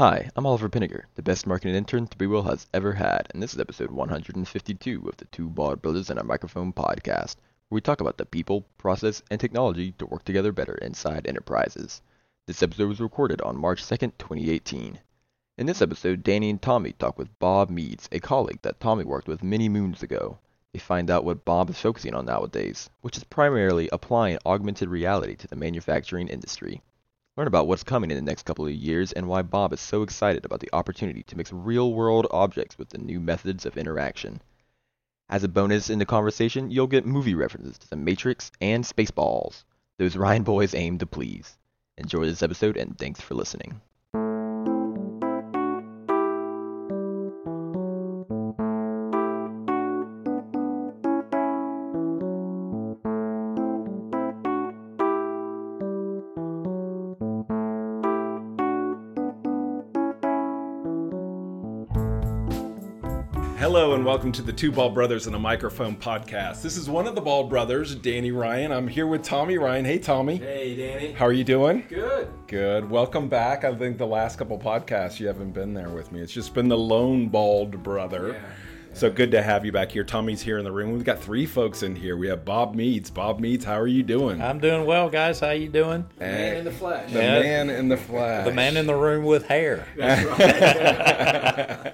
Hi, I'm Oliver Pinniger, the best marketing intern ThreeWill has ever had, and this is episode 152 of the Two Bald Brothers and a Microphone podcast, where we talk about the people, process, and technology to work together better inside enterprises. This episode was recorded on March 2nd, 2018. In this episode, Danny and Tommy talk with Bob Meads, a colleague that Tommy worked with many moons ago. They find out what Bob is focusing on nowadays, which is primarily applying augmented reality to the manufacturing industry. Learn about what's coming in the next couple of years and why Bob is so excited about the opportunity to mix real world objects with the new methods of interaction. As a bonus in the conversation, you'll get movie references to The Matrix and Spaceballs. Those Ryan boys aim to please. Enjoy this episode and thanks for listening. Hello and welcome to the Two Bald Brothers and a Microphone podcast. This is one of the Bald Brothers, Danny Ryan. I'm here with Tommy Ryan. Hey, Tommy. Hey, Danny. How are you doing? Good. Good. Welcome back. I think the last couple podcasts you haven't been there with me. It's just been the lone bald brother. Yeah. So good to have you back here. Tommy's here in the room. We've got three folks in here. We have Bob Meads. Bob Meads, how are you doing? I'm doing well, guys. How you doing? The Man eh. in the flesh. the Yeah. man in the flash. The man in the room with hair.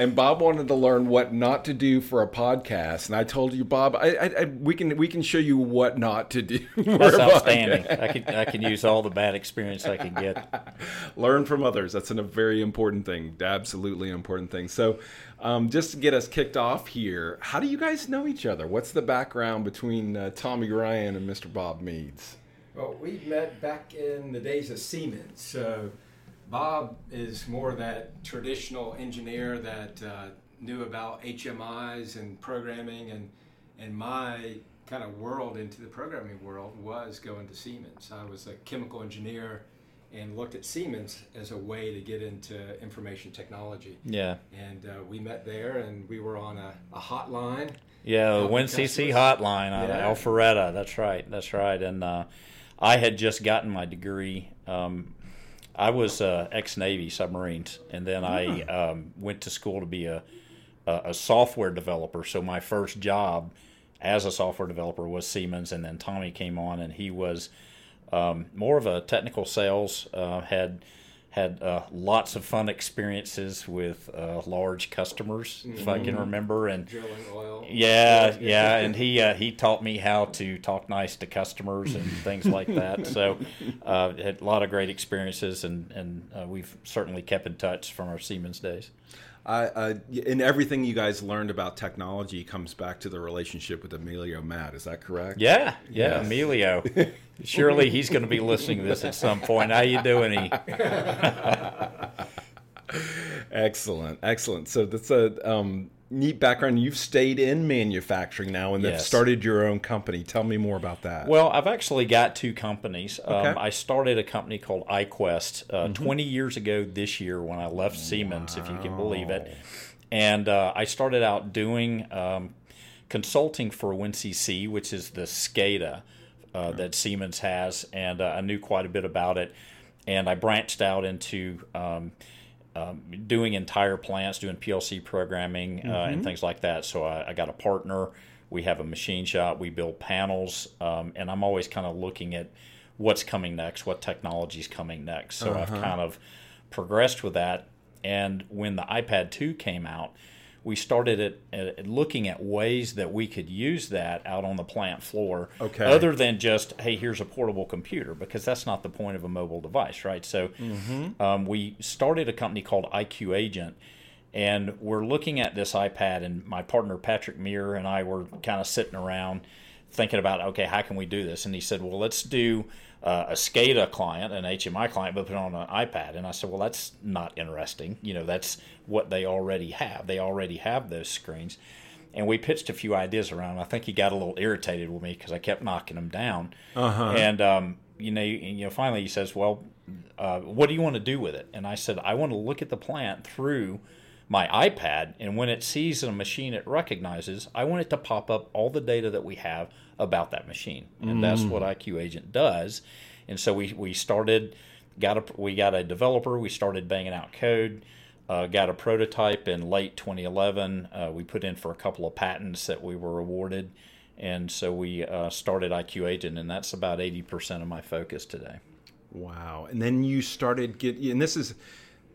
and Bob wanted to learn what not to do for a podcast, and I told you, Bob, I, I, I we can we can show you what not to do. That's outstanding. I can I can use all the bad experience I can get. Learn from others. That's a very important thing. Absolutely an important thing. So, um, just to get us kicked off here, how do you guys know each other? What's the background between uh, Tommy Ryan and Mr. Bob Meads? Well, we met back in the days of Siemens. So Bob is more that traditional engineer that uh, knew about HMIs and programming, and and my kind of world into the programming world was going to Siemens. I was a chemical engineer and looked at Siemens as a way to get into information technology. Yeah. And uh, we met there, and we were on a, a hotline. Yeah, the WinCC hotline on Yeah. Alpharetta. That's right. That's right. And uh, I had just gotten my degree. Um, I was uh, ex Navy submarines, and then I um, went to school to be a, a a software developer. So my first job as a software developer was Siemens, and then Tommy came on, and he was um, more of a technical sales. Uh, had had uh, lots of fun experiences with uh, large customers, if I can remember, and drilling oil. yeah, yeah, and he uh, he taught me how to talk nice to customers and things like that. So, uh, had a lot of great experiences, and and uh, we've certainly kept in touch from our Siemens days. Uh, and everything you guys learned about technology comes back to the relationship with Emilio Matt. Is that correct? Yeah, yeah, Yes. Emilio. Surely he's going to be listening to this at some point. How you doing, E? Excellent, excellent. So that's a um, neat background. You've stayed in manufacturing now and have started your own company. Tell me more about that. Well, I've actually got two companies. Um, I started a company called iQuest uh, 20 years ago this year when I left Siemens, if you can believe it. And uh, I started out doing um, consulting for WinCC, which is the SCADA uh, that Siemens has, and uh, I knew quite a bit about it. And I branched out into um, um, doing entire plants, doing PLC programming uh, and things like that. So I, I got a partner. We have a machine shop. We build panels, um, and I'm always kind of looking at what's coming next, what technology's coming next. So I've kind of progressed with that. And when the iPad 2 came out, we started at, at looking at ways that we could use that out on the plant floor Okay. other than just hey here's a portable computer because that's not the point of a mobile device right so um, we started a company called iq agent and we're looking at this ipad and my partner patrick Meir and i were kind of sitting around thinking about okay how can we do this and he said well let's do uh, a SCADA client, an HMI client, but put it on an iPad. And I said, well, that's not interesting. You know, that's what they already have. They already have those screens. And we pitched a few ideas around. I think he got a little irritated with me because I kept knocking him down. Uh-huh. And um, you know, you, you know, finally he says, "Well, uh, what do you want to do with it?" And I said, "I want to look at the plant through my iPad, and when it sees a machine it recognizes, I want it to pop up all the data that we have about that machine, and that's what IQ Agent does. And so we we started got a we got a developer. We started banging out code. Uh, got a prototype in late 2011. Uh, we put in for a couple of patents that we were awarded, and so we uh, started IQ Agent, and that's about 80% of my focus today. Wow! And then you started get, and this is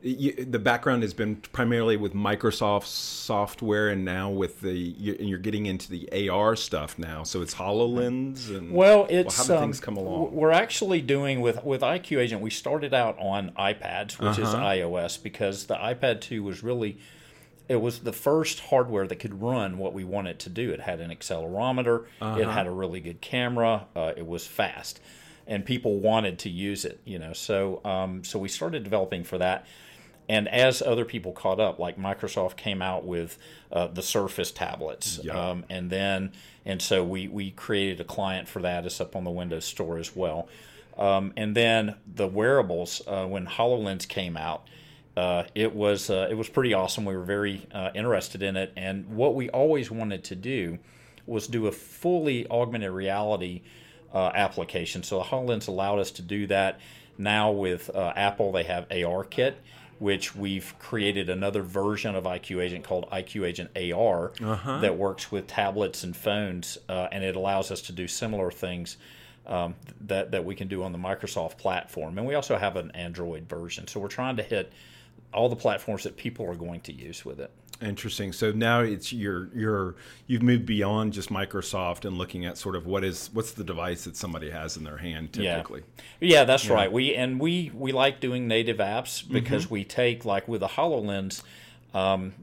you, the background has been primarily with Microsoft software, and now with the and you're getting into the AR stuff now. So it's Hololens, and well, it's well, how do um, things come along? We're actually doing with with IQ Agent. We started out on iPads, which is Uh-huh. iOS, because the iPad 2 was really it was the first hardware that could run what we wanted to do. It had an accelerometer, Uh-huh. it had a really good camera, uh, it was fast, and people wanted to use it. You know, so um, so we started developing for that. And as other people caught up, like Microsoft came out with uh, the Surface tablets, Yeah. um, and then and so we we created a client for that. It's up on the Windows Store as well. Um, and then the wearables, uh, when Hololens came out, uh, it was uh, it was pretty awesome. We were very uh, interested in it, and what we always wanted to do was do a fully augmented reality uh, application. So the Hololens allowed us to do that. Now with uh, Apple, they have AR Kit, which we've created another version of IQ Agent called IQ Agent AR that works with tablets and phones, uh, and it allows us to do similar things um, that that we can do on the Microsoft platform. And we also have an Android version. So we're trying to hit all the platforms that people are going to use with it. Interesting. So now it's you're you're you've moved beyond just Microsoft and looking at sort of what is what's the device that somebody has in their hand typically. Yeah, that's right. We and we we like doing native apps because we take like with the Hololens, um,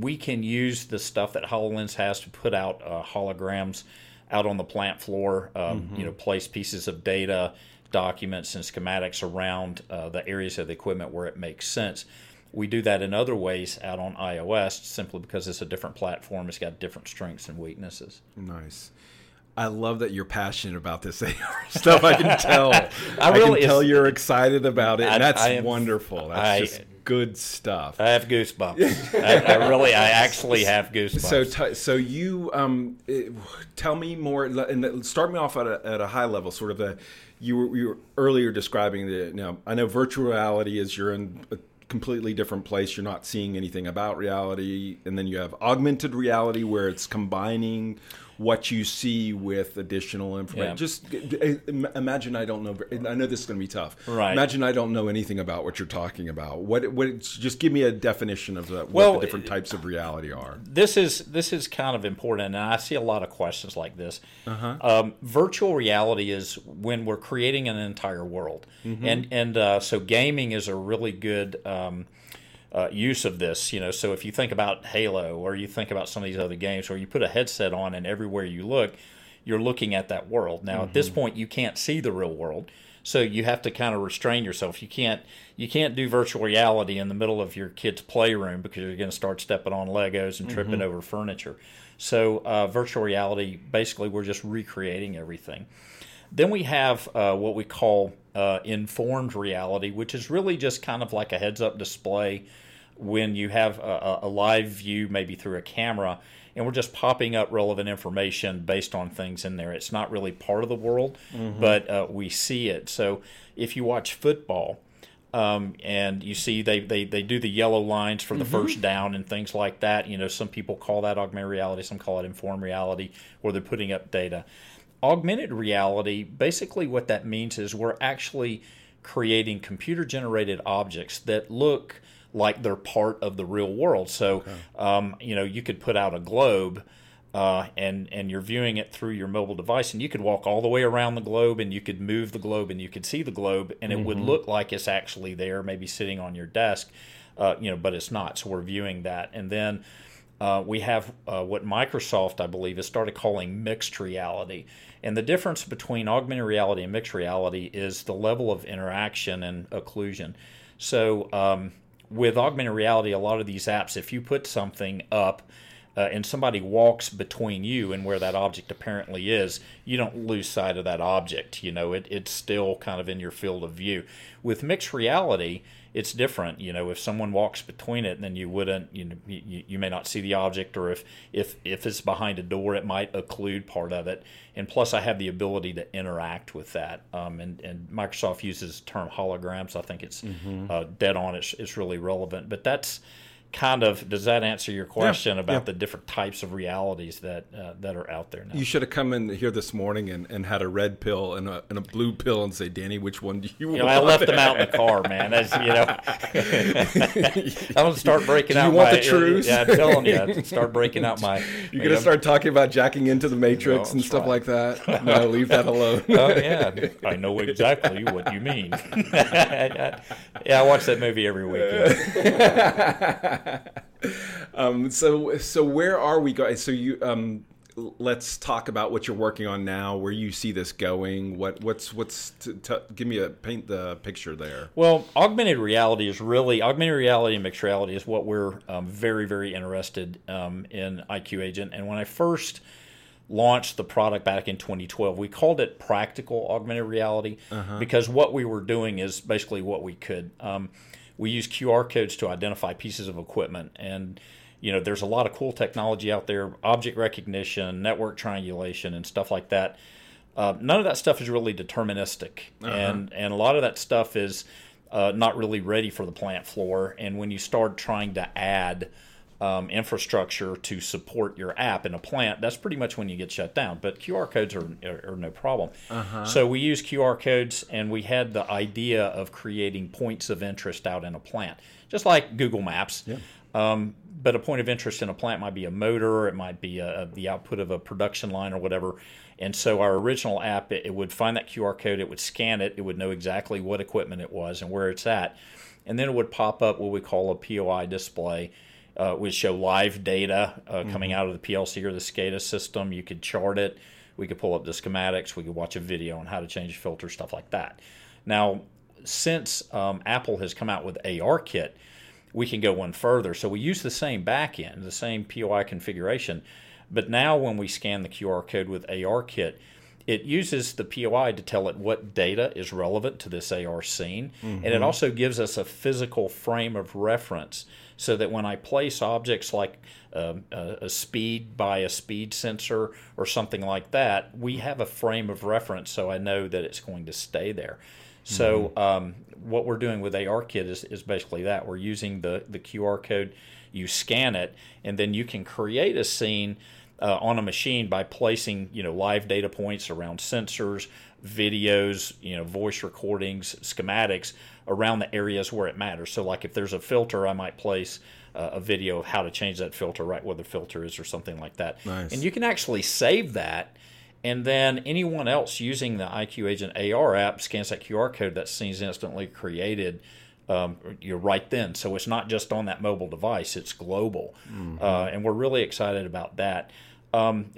we can use the stuff that Hololens has to put out uh, holograms out on the plant floor. Um, You know, place pieces of data, documents, and schematics around uh, the areas of the equipment where it makes sense. We do that in other ways out on iOS simply because it's a different platform. It's got different strengths and weaknesses. Nice. I love that you're passionate about this AR stuff. I can tell. I, really- can tell you're excited about it, and I- that's I am- wonderful. That's I- just good stuff. I have goosebumps. I, I really, I actually have goosebumps. So, t- so you um, eh, tell me more, and start me off at a, at a high level. Sort of a, you were, you were earlier describing the. Now, I know virtual reality is you're in a completely different place. You're not seeing anything about reality, and then you have augmented reality where it's combining what you see with additional information. Yeah. Just imagine I don't know. I know this is going to be tough. Right. Imagine I don't know anything about what you're talking about. What? What? Just give me a definition of the, what the different types of reality are. this is this is kind of important, and I see a lot of questions like this. Um, virtual reality is when we're creating an entire world, and and uh, so gaming is a really good. Um, uh, use of this, you know, so if you think about Halo or you think about some of these other games where you put a headset on and everywhere you look, you're looking at that world. Now, at this point, you can't see the real world, so you have to kind of restrain yourself. You can't you can't do virtual reality in the middle of your kid's playroom because you're going to start stepping on Legos and tripping over furniture. So, uh, virtual reality basically, we're just recreating everything. Then we have uh, what we call uh, informed reality, which is really just kind of like a heads up display when you have a, a live view, maybe through a camera, and we're just popping up relevant information based on things in there. It's not really part of the world, but uh, we see it. So if you watch football, um, and you see they, they, they do the yellow lines for the first down and things like that. You know, some people call that augmented reality, some call it informed reality, where they're putting up data. Augmented reality, basically, what that means is we're actually creating computer generated objects that look like they're part of the real world. So, um, you know, you could put out a globe. Uh, and and you're viewing it through your mobile device, and you could walk all the way around the globe, and you could move the globe, and you could see the globe, and it would look like it's actually there, maybe sitting on your desk, uh, you know, but it's not. So we're viewing that, and then uh, we have uh, what Microsoft, I believe, has started calling mixed reality. And the difference between augmented reality and mixed reality is the level of interaction and occlusion. So, um, with augmented reality, a lot of these apps, if you put something up uh, and somebody walks between you and where that object apparently is, you don't lose sight of that object. You know, it, it's still kind of in your field of view. With mixed reality, it's different. You know, if someone walks between it, then you wouldn't, you know, you, you may not see the object, or if if if it's behind a door, it might occlude part of it. And plus, I have the ability to interact with that. Um, and and Microsoft uses the term holograms. I think it's mm-hmm. uh, dead on. It's it's really relevant. But that's kind of does that answer your question yeah, about yeah. the different types of realities that uh, that are out there now? You should have come in here this morning and, and had a red pill and a, and a blue pill and say, Danny, which one do you, you want? Know, I left them out in the car, man. As you know, I'm gonna start breaking do out. You want my, the truth? Yeah, I'm telling you, start breaking out my. You're gonna start talking about jacking into the matrix no, and stuff right. like that. No, leave that alone. oh yeah, I know exactly what you mean. yeah, I watch that movie every weekend. um, so so where are we going? So you um, let's talk about what you're working on now. Where you see this going? What what's what's to, to, give me a paint the picture there. Well, augmented reality is really augmented reality and mixed reality is what we're um, very very interested um, in IQ Agent. And when I first launched the product back in 2012 we called it practical augmented reality uh-huh. because what we were doing is basically what we could um, we use QR codes to identify pieces of equipment. And, you know, there's a lot of cool technology out there object recognition, network triangulation, and stuff like that. Uh, none of that stuff is really deterministic. Uh-huh. And, and a lot of that stuff is uh, not really ready for the plant floor. And when you start trying to add, um, infrastructure to support your app in a plant, that's pretty much when you get shut down. But QR codes are, are, are no problem. Uh-huh. So we use QR codes, and we had the idea of creating points of interest out in a plant, just like Google Maps. Yeah. Um, but a point of interest in a plant might be a motor, it might be a, the output of a production line or whatever. And so our original app, it, it would find that QR code, it would scan it, it would know exactly what equipment it was and where it's at. And then it would pop up what we call a POI display uh, would show live data uh, mm-hmm. coming out of the PLC or the SCADA system. You could chart it. We could pull up the schematics. We could watch a video on how to change filters, stuff like that. Now, since um, Apple has come out with ARKit, we can go one further. So we use the same backend, the same POI configuration, but now when we scan the QR code with ARKit, it uses the POI to tell it what data is relevant to this AR scene, mm-hmm. and it mm-hmm. also gives us a physical frame of reference so that when I place objects like um, a, a, speed by a speed sensor or something like that, we have a frame of reference so I know that it's going to stay there. So mm-hmm. um, what we're doing with ARKit is, is basically that. We're using the, the QR code, you scan it, and then you can create a scene uh, on a machine by placing you know live data points around sensors, videos, you know voice recordings, schematics around the areas where it matters. So, like if there's a filter, I might place uh, a video of how to change that filter right where the filter is or something like that. Nice. And you can actually save that. And then anyone else using the IQ Agent AR app scans that QR code that scene's instantly created. Um, you're right then. So it's not just on that mobile device; it's global, mm-hmm. uh, and we're really excited about that. Um,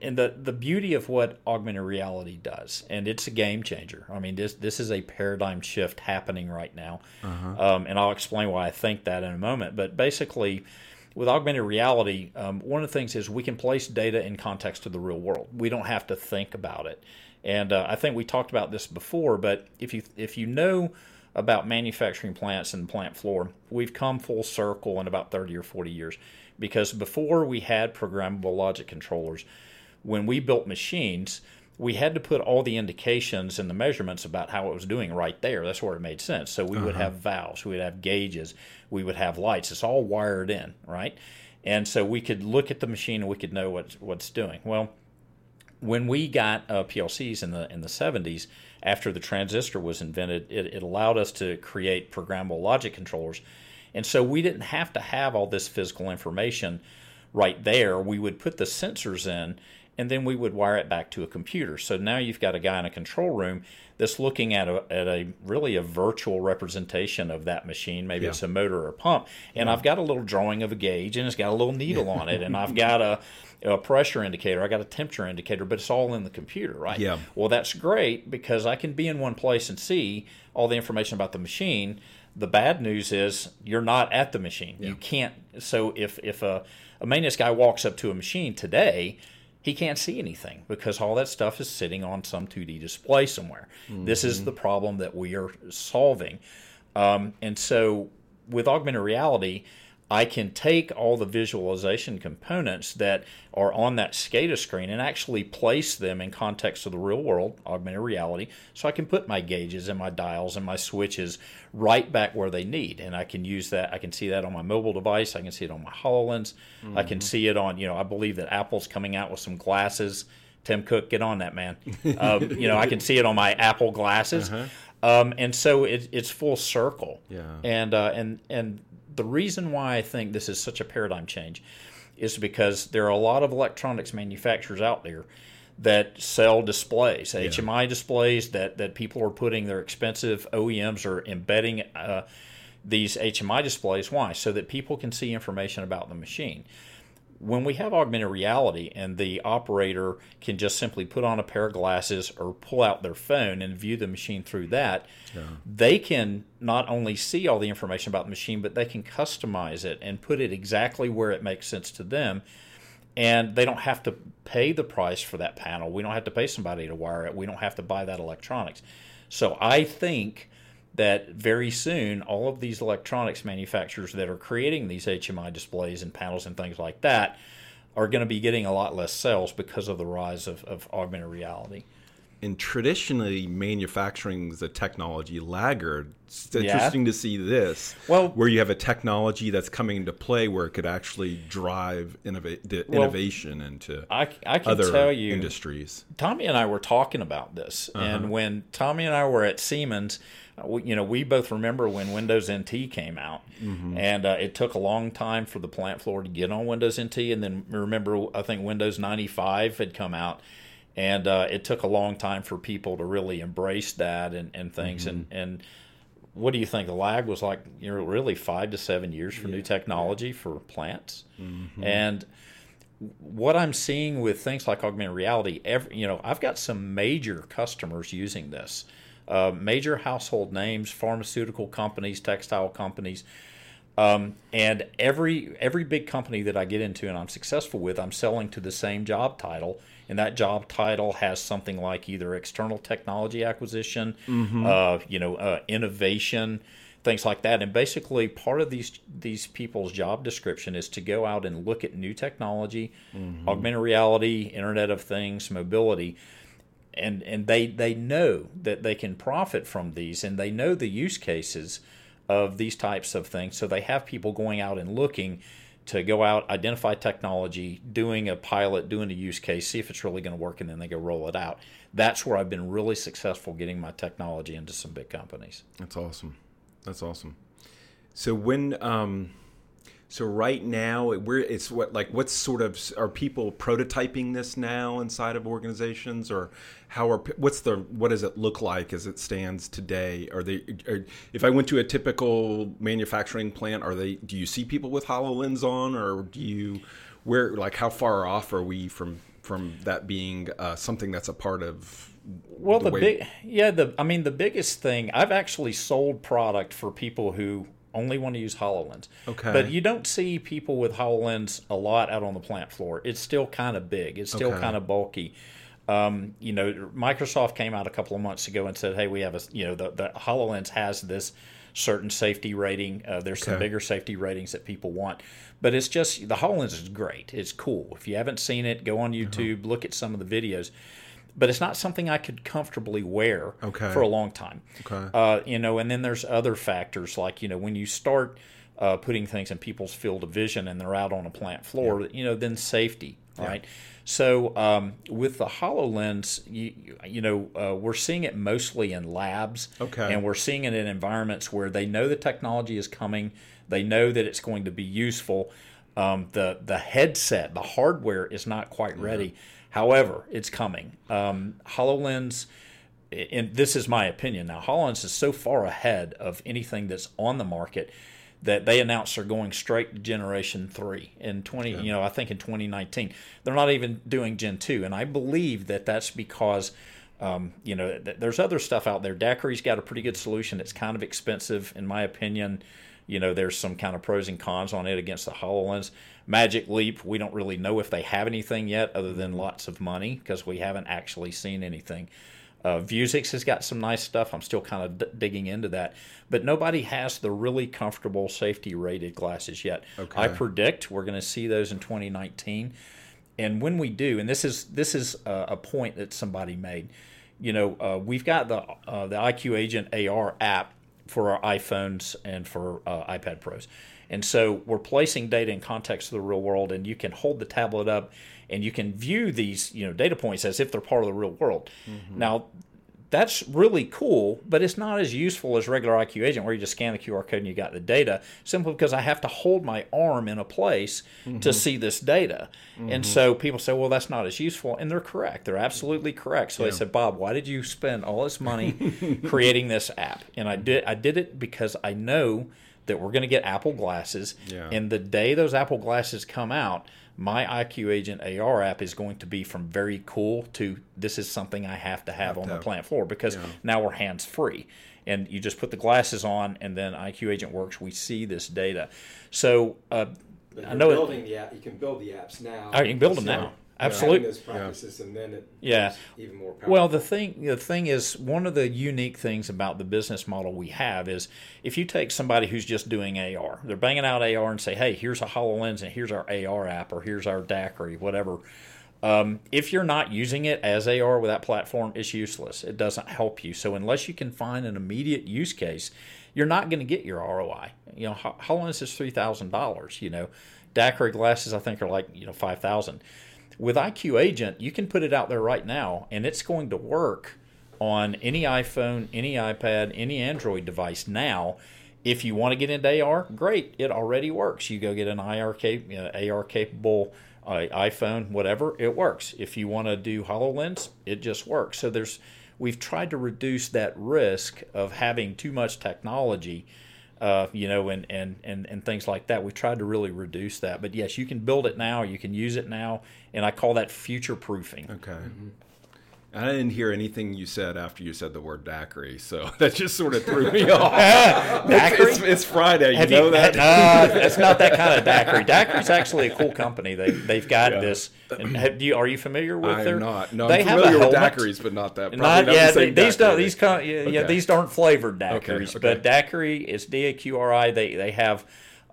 and the the beauty of what augmented reality does, and it's a game changer. I mean, this this is a paradigm shift happening right now, uh-huh. um, and I'll explain why I think that in a moment. But basically, with augmented reality, um, one of the things is we can place data in context to the real world. We don't have to think about it, and uh, I think we talked about this before. But if you if you know about manufacturing plants and the plant floor, we've come full circle in about thirty or forty years, because before we had programmable logic controllers when we built machines, we had to put all the indications and the measurements about how it was doing right there. That's where it made sense. So we uh-huh. would have valves, we would have gauges, we would have lights. It's all wired in, right? And so we could look at the machine and we could know what's what's doing. Well, when we got uh, PLCs in the in the 70s, after the transistor was invented, it, it allowed us to create programmable logic controllers, and so we didn't have to have all this physical information right there. We would put the sensors in and then we would wire it back to a computer. So now you've got a guy in a control room that's looking at a, at a really a virtual representation of that machine. Maybe yeah. it's a motor or a pump, and yeah. I've got a little drawing of a gauge, and it's got a little needle on it, and I've got a a pressure indicator, I got a temperature indicator, but it's all in the computer, right? Yeah. Well, that's great because I can be in one place and see all the information about the machine, The bad news is you're not at the machine. You can't. So if if a, a maintenance guy walks up to a machine today, he can't see anything because all that stuff is sitting on some 2D display somewhere. This is the problem that we are solving. Um, and so with augmented reality, I can take all the visualization components that are on that SCADA screen and actually place them in context of the real world, augmented reality. So I can put my gauges and my dials and my switches right back where they need. And I can use that. I can see that on my mobile device. I can see it on my HoloLens. I can see it on, you know, I believe that Apple's coming out with some glasses. Tim Cook, get on that, man. Um, you know, I can see it on my Apple glasses. Um, and so it, it's full circle. Yeah. And uh, and and the reason why I think this is such a paradigm change is because there are a lot of electronics manufacturers out there that sell displays, HMI displays that that people are putting their expensive OEMs are embedding uh, these HMI displays. Why? So that people can see information about the machine when we have augmented reality and the operator can just simply put on a pair of glasses or pull out their phone and view the machine through that, they can not only see all the information about the machine, but they can customize it and put it exactly where it makes sense to them. And they don't have to pay the price for that panel. We don't have to pay somebody to wire it. We don't have to buy that electronics. So I think that very soon all of these electronics manufacturers that are creating these HMI displays and panels and things like that are going to be getting a lot less sales because of the rise of, of augmented reality. And traditionally, manufacturing is a technology laggard. It's Yeah. interesting to see this. Well- where you have a technology that's coming into play where it could actually drive innova- the Well, innovation into I, I can other tell you, industries. Tommy and I were talking about this, uh-huh. and when Tommy and I were at Siemens, you know, we both remember when Windows NT came out, and uh, it took a long time for the plant floor to get on Windows NT, and then remember, I think Windows 95 had come out, and uh, it took a long time for people to really embrace that and, and things, and and what do you think? The lag was like? You know, really five to seven years for new technology for plants, and what I'm seeing with things like augmented reality, every, you know, I've got some major customers using this, uh, major household names, pharmaceutical companies, textile companies, um, and every every big company that I get into and I'm successful with, I'm selling to the same job title, and that job title has something like either external technology acquisition, uh, you know, uh, innovation, things like that. And basically, part of these these people's job description is to go out and look at new technology, augmented reality, Internet of Things, mobility, and and they they know that they can profit from these, and they know the use cases of these types of things. So they have people going out and looking to go out, identify technology, doing a pilot, doing a use case, see if it's really going to work, and then they go roll it out. That's where I've been really successful getting my technology into some big companies. That's awesome. That's awesome. So when um so right now we're it's what like what sort of are people prototyping this now inside of organizations or how are what's the what does it look like as it stands today? Are they are, if I went to a typical manufacturing plant are they do you see people with HoloLens on or do you where like how far off are we from from that being uh, something that's a part of Well, the, way- big, yeah, the I mean, the biggest thing I've actually sold product for people who only want to use Hololens. Okay. but you don't see people with Hololens a lot out on the plant floor. It's still kind of big. It's still Okay. kind of bulky. Um, you know, Microsoft came out a couple of months ago and said, "Hey, we have a you know the, the Hololens has this certain safety rating. Uh, there's some bigger safety ratings that people want, but it's just the Hololens is great. It's cool. If you haven't seen it, go on YouTube, look at some of the videos." But it's not something I could comfortably wear Okay. for a long time. Okay. Uh, you know, and then there's other factors like you know when you start uh, putting things in people's field of vision and they're out on a plant floor, you know, then safety, right? So um, with the Hololens, you you know, uh, we're seeing it mostly in labs, Okay. and we're seeing it in environments where they know the technology is coming, they know that it's going to be useful. Um, the the headset, the hardware is not quite ready. However, it's coming. Um, Hololens and this is my opinion now, HoloLens is so far ahead of anything that's on the market that they announced they're going straight to generation three in 20 you know i think in 2019 they're not even doing gen 2 and i believe that that's because Um, you know, th- there's other stuff out there. Daqri's got a pretty good solution. It's kind of expensive, in my opinion. You know, there's some kind of pros and cons on it against the HoloLens. Magic Leap, we don't really know if they have anything yet other than lots of money because we haven't actually seen anything. Uh, Vuzix has got some nice stuff. I'm still kind of d- digging into that, but nobody has the really comfortable safety rated glasses yet. Okay. I predict we're going to see those in 2019, and when we do, and this is this is a, a point that somebody made. You know, uh, we've got the uh, the IQ Agent AR app for our iPhones and for uh, iPad Pros. And so we're placing data in context of the real world, and you can hold the tablet up and you can view these you know data points as if they're part of the real world. Now, that's really cool, but it's not as useful as regular IQ Agent where you just scan the QR code and you got the data, simply because I have to hold my arm in a place to mm-hmm. see this data. And mm-hmm. so people say, well, that's not as useful. And they're correct. They're absolutely correct. So they said, Bob, why did you spend all this money creating this app? And I mm-hmm. did I did it because I know that we're going to get Apple glasses. Yeah. And the day those Apple glasses come out, my IQ Agent AR app is going to be from very cool to this is something I have to have on the plant floor because now we're hands free. And you just put the glasses on, and then IQ Agent works. We see this data. So uh, I you're know it, building the app. You can build the apps now. Oh, you can build them So now. Absolutely. those practices, and then it Yeah. even more powerful. Well, the thing the thing is one of the unique things about the business model we have is if you take somebody who's just doing AR, they're banging out AR and say, "Hey, here's a Hololens and here's our AR app or here's our Daqri, whatever." Um, if you're not using it as AR with that platform, it's useless. It doesn't help you. So unless you can find an immediate use case, you're not going to get your ROI. You know, Ho- Hololens is three thousand dollars. You know, Daqri glasses I think are like you know five thousand. With IQ Agent, you can put it out there right now, and it's going to work on any iPhone, any iPad, any Android device now. If you want to get into AR, great, it already works. You go get an IR cap, uh, AR capable uh, iPhone, whatever, it works. If you want to do HoloLens, it just works. So there's we've tried to reduce that risk of having too much technology uh, you know, and, and, and, and things like that. We've tried to really reduce that. But yes, you can build it now, you can use it now, and I call that future proofing. Okay. I didn't hear anything you said after you said the word daiquiri, so that just sort of threw me off. Daiquiri? It's, it's Friday, you Have know you, that? Uh, it's not that kind of daiquiri. Daqri's actually a cool company. They they've got Yeah. this. Have, do you, are you familiar with I'm their? not. No, they I'm have a familiar with daiquiris, but not that. Probably Not, not yeah, the these don't these kind yeah, yeah, these aren't flavored daiquiris, Okay, okay. but Daqri is D A Q R I. They they have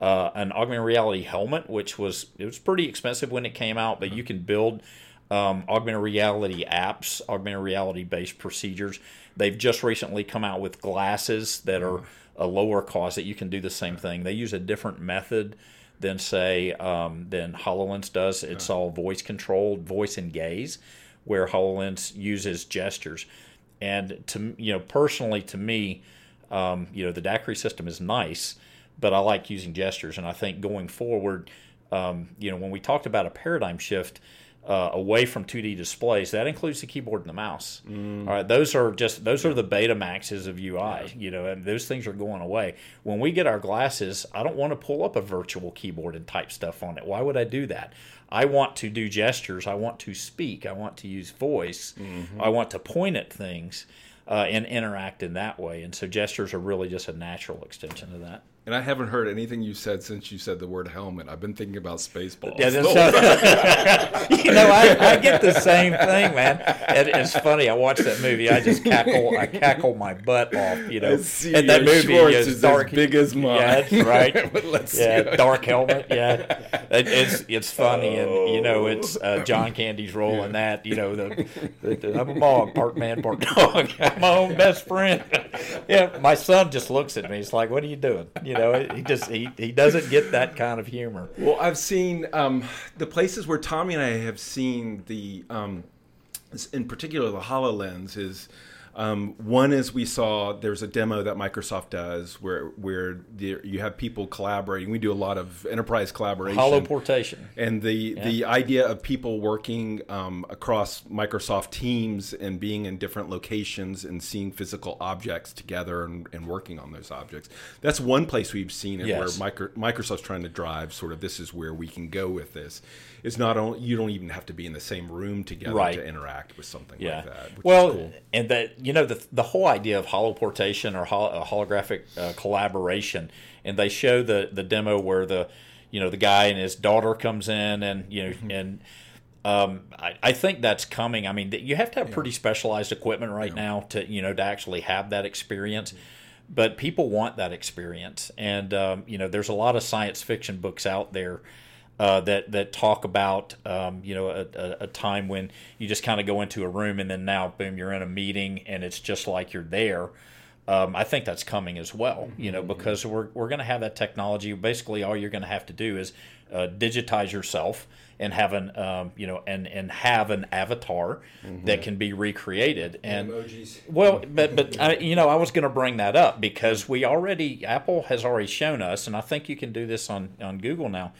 uh, an augmented reality helmet, which was it was pretty expensive when it came out, but you can build um, augmented reality apps, augmented reality based procedures. They've just recently come out with glasses that are a lower cost that you can do the same thing. They use a different method than say um, than Hololens does. It's all voice controlled, voice and gaze, where Hololens uses gestures. And to you know, personally, to me, um, you know, the Daqri system is nice, but I like using gestures. And I think going forward, um, you know, when we talked about a paradigm shift uh, away from 2D displays, that includes the keyboard and the mouse. All right, those are just those are the Betamaxes of UI. You know, and those things are going away. When we get our glasses, I don't want to pull up a virtual keyboard and type stuff on it. Why would I do that? I want to do gestures. I want to speak. I want to use voice. I want to point at things uh, and interact in that way. And so gestures are really just a natural extension of that. And I haven't heard anything you said since you said the word helmet. I've been thinking about Spaceballs. Yeah, that's you know, I, I get the same thing, man. And it's funny. I watched that movie. I just cackle. I cackle my butt off. You know, see and that movie is is as dark, big as mine. Yeah, that's right. Let's yeah, dark helmet. Yeah, it, it's it's funny, and you know, it's uh, John Candy's role in that. You know, the, the, the I'm a dog, part man, part dog. I'm my own best friend. yeah, my son just looks at me. He's like, "What are you doing?" You know, he just he, he doesn't get that kind of humor. Well, I've seen um, the places where Tommy and I have seen the, um, in particular, the Hololens is Um, one is we saw there's a demo that Microsoft does where where you have people collaborating. We do a lot of enterprise collaboration. Holoportation. And the the idea of people working um, across Microsoft Teams and being in different locations and seeing physical objects together and, and working on those objects. That's one place we've seen it Yes. where micro, Microsoft's trying to drive sort of this is where we can go with this. It's not only you don't even have to be in the same room together Right. to interact with something Yeah. like that. Which well, is cool. and that you know the the whole idea of holoportation or hol- uh, holographic uh, collaboration, and they show the the demo where the you know the guy and his daughter comes in, and you know Mm-hmm. and. Um, I, I think that's coming. I mean, you have to have pretty specialized equipment right now to you know to actually have that experience. But people want that experience, and um, you know, there's a lot of science fiction books out there uh, that that talk about um, you know a, a, a time when you just kind of go into a room and then now boom you're in a meeting and it's just like you're there. Um, I think that's coming as well, you know, because we're we're going to have that technology. Basically, all you're going to have to do is uh, digitize yourself and have an um, you know and and have an avatar that can be recreated and emojis. well, but but I, you know, I was going to bring that up because we already Apple has already shown us, and I think you can do this on on Google now.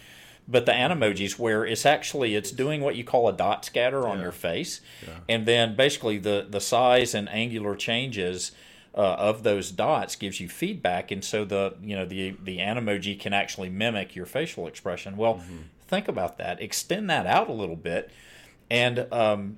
But the animojis, where it's actually it's doing what you call a dot scatter on your face, and then basically the the size and angular changes uh, of those dots gives you feedback, and so the you know the the animoji can actually mimic your facial expression. Well, think about that. Extend that out a little bit, and um,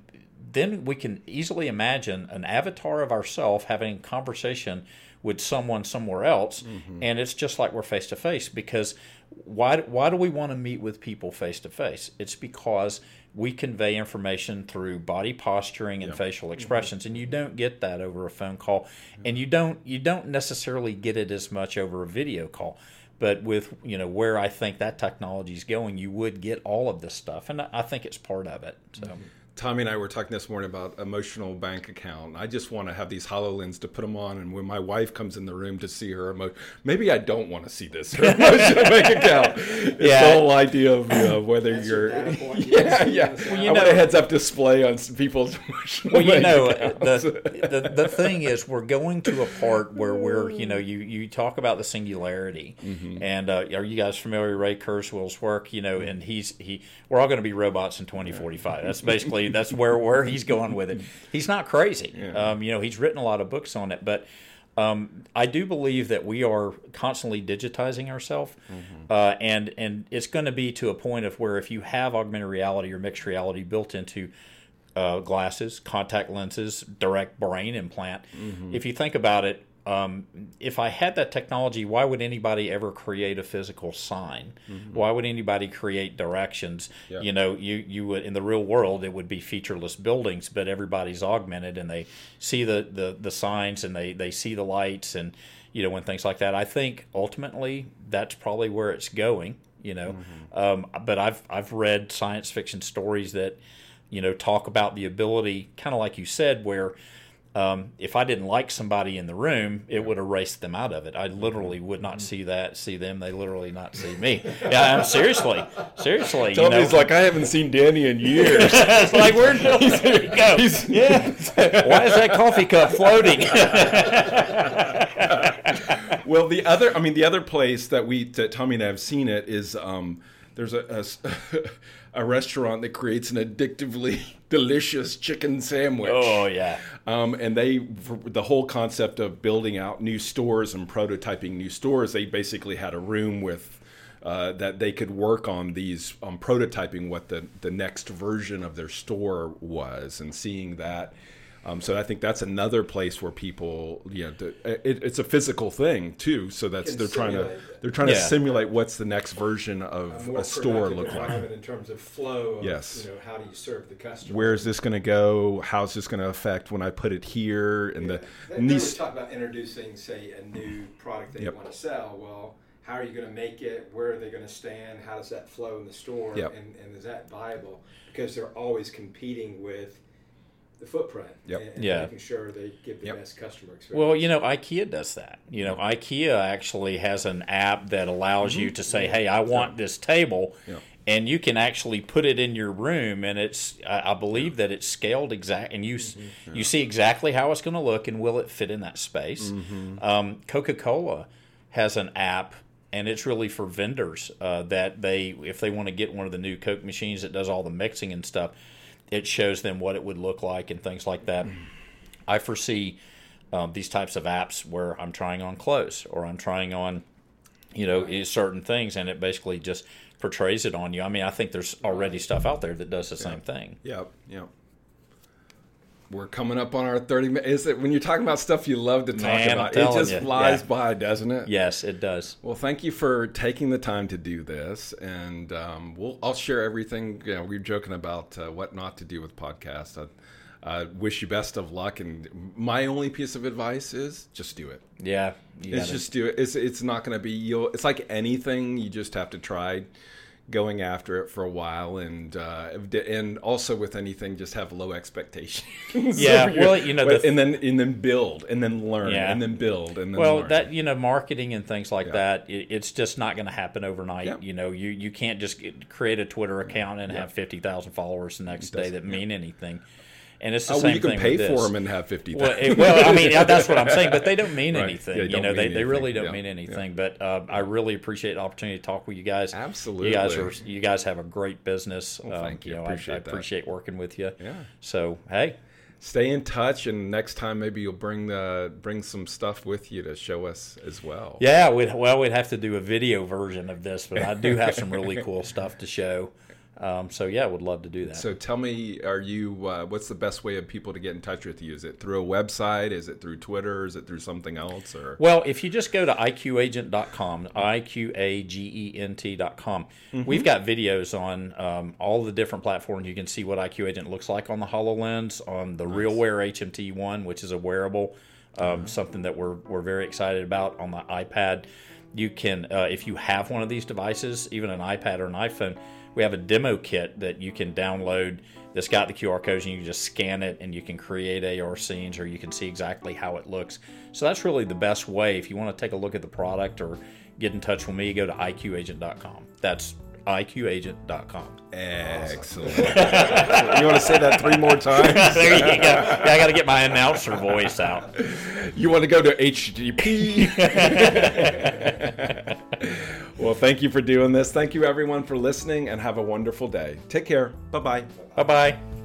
then we can easily imagine an avatar of ourselves having a conversation with someone somewhere else, and it's just like we're face to face. Because why why do we want to meet with people face to face? It's because we convey information through body posturing and facial mm-hmm. expressions, and you don't get that over a phone call, mm-hmm. and you don't you don't necessarily get it as much over a video call. But with you know where I think that technology is going, you would get all of this stuff, and I I think it's part of it. So. Mm-hmm. Tommy and I were talking this morning about emotional bank account. I just want to have these HoloLens to put them on, and when my wife comes in the room to see her emo, maybe I don't want to see this her emotional bank account. It's Yeah. the whole idea of you know, whether That's you're, yeah, yeah. Well, you I want know- a heads up display on s- people's emotional. well, you bank know, accounts. the, the the thing is, we're going to a part where we're, you know, you you talk about the singularity, Mm-hmm. and uh, are you guys familiar with Ray Kurzweil's work? You know, and he's he, we're all going to be robots in 2045. That's basically that's where where he's going with it. He's not crazy. Um, you know, he's written a lot of books on it, but. Um, I do believe that we are constantly digitizing ourselves, uh, and and it's going to be to a point of where if you have augmented reality or mixed reality built into uh, glasses, contact lenses, direct brain implant. If you think about it, um, if I had that technology, why would anybody ever create a physical sign? Why would anybody create directions? Yeah. You know, you you would in the real world it would be featureless buildings, but everybody's augmented and they see the the, the signs and they they see the lights and you know and things like that. I think ultimately that's probably where it's going. You know, um, but I've I've read science fiction stories that you know talk about the ability, kind of like you said, where um, if I didn't like somebody in the room, it would erase them out of it. I literally would not see that, see them. They literally not see me. Yeah, I'm seriously, seriously. You know, Tommy's like, I haven't seen Danny in years. it's like where there you go. Yeah. Why is that coffee cup floating? well, the other, I mean, the other place that we, that Tommy and I have seen it is um, there's a, a s- a restaurant that creates an addictively delicious chicken sandwich. oh yeah. Um, and they, the whole concept of building out new stores and prototyping new stores, they basically had a room with uh, that they could work on these on prototyping what the the next version of their store was and seeing that. Um, so I think that's another place where people, you know, it, it's a physical thing too. So that's they're trying to simulate they're trying to simulate what's the next version of more a store look like. in terms of flow. Of, Yes. You know, how do you serve the customer? Where's this going to go? How's this going to affect when I put it here? And the They, and these talk about introducing, say, a new product that Yep. you want to sell. Well, how are you going to make it? Where are they going to stand? How does that flow in the store? Yep. And, and is that viable? Because they're always competing with the footprint. Yep. And, and Yeah. making sure they give the Yep. best customer experience. Well, you know, IKEA does that. You know, IKEA actually has an app that allows you to say, "Hey, I want this table," Yeah. and you can actually put it in your room, and it's I, I believe that it's scaled exact, and you Mm-hmm. you see exactly how it's going to look, and will it fit in that space. Mm-hmm. Um, Coca Cola has an app. And it's really for vendors uh, that they, if they want to get one of the new Coke machines that does all the mixing and stuff, it shows them what it would look like and things like that. I foresee um, these types of apps where I'm trying on clothes or I'm trying on, you know, i- certain things, and it basically just portrays it on you. I mean, I think there's already stuff out there that does the same thing. Yep, yep. We're coming up on our 30 minutes. Is it when you're talking about stuff you love to talk Man, about? It just you, flies yeah. by, doesn't it? Yes, it does. Well, thank you for taking the time to do this, and um, we'll I'll share everything. You know, we were joking about uh, what not to do with podcasts. I uh, wish you best of luck, and my only piece of advice is just do it. Yeah, It's just do it. It's it's not going to be you'll. It's like anything. You just have to try going after it for a while, and uh, and also with anything, just have low expectations. Yeah, well, you know, the- and then and then build, and then learn, Yeah. and then build, and then well learn. that you know marketing and things like Yeah. that it, it's just not going to happen overnight Yeah. you know you you can't just create a twitter account and have 50,000 followers the next day that mean anything and it's the oh, same well, you can thing pay for them and have fifty. well, it- well, I mean, that's what I'm saying, but they don't mean Right. anything. Yeah, you don't know, they, mean they really don't Yeah. mean Yeah. anything. But uh, I really appreciate the opportunity to talk with you guys. Absolutely. you guys are you guys have a great business. Well, thank you. know, Appreciate I, I appreciate working with you. Yeah. So hey, Stay in touch, and next time maybe you'll bring the bring some stuff with you to show us as well. yeah, we'd, well, we'd have to do a video version of this, but I do have some really cool stuff to show. Um, so yeah, would love to do that. So tell me, are you? Uh, what's the best way of people to get in touch with you? Is it through a website? Is it through Twitter? Is it through something else? Or Well, if you just go to iqagent.com, I-Q-A-G-E-N-T.com, Mm-hmm. we've got videos on um, all the different platforms. You can see what IQ Agent looks like on the HoloLens, on the RealWear HMT1, which is a wearable, um, something that we're, we're very excited about on the iPad. You can, uh, if you have one of these devices, even an iPad or an iPhone, we have a demo kit that you can download that's got the QR codes and you can just scan it and you can create AR scenes or you can see exactly how it looks. So that's really the best way. If you want to take a look at the product or get in touch with me, go to iqagent.com. That's iqagent.com. excellent. you want to say that three more times? there you go. Yeah, I got to get my announcer voice out. You want to go to HTTP? well, thank you for doing this. Thank you, everyone, for listening, and have a wonderful day. Take care. Bye bye. Bye bye.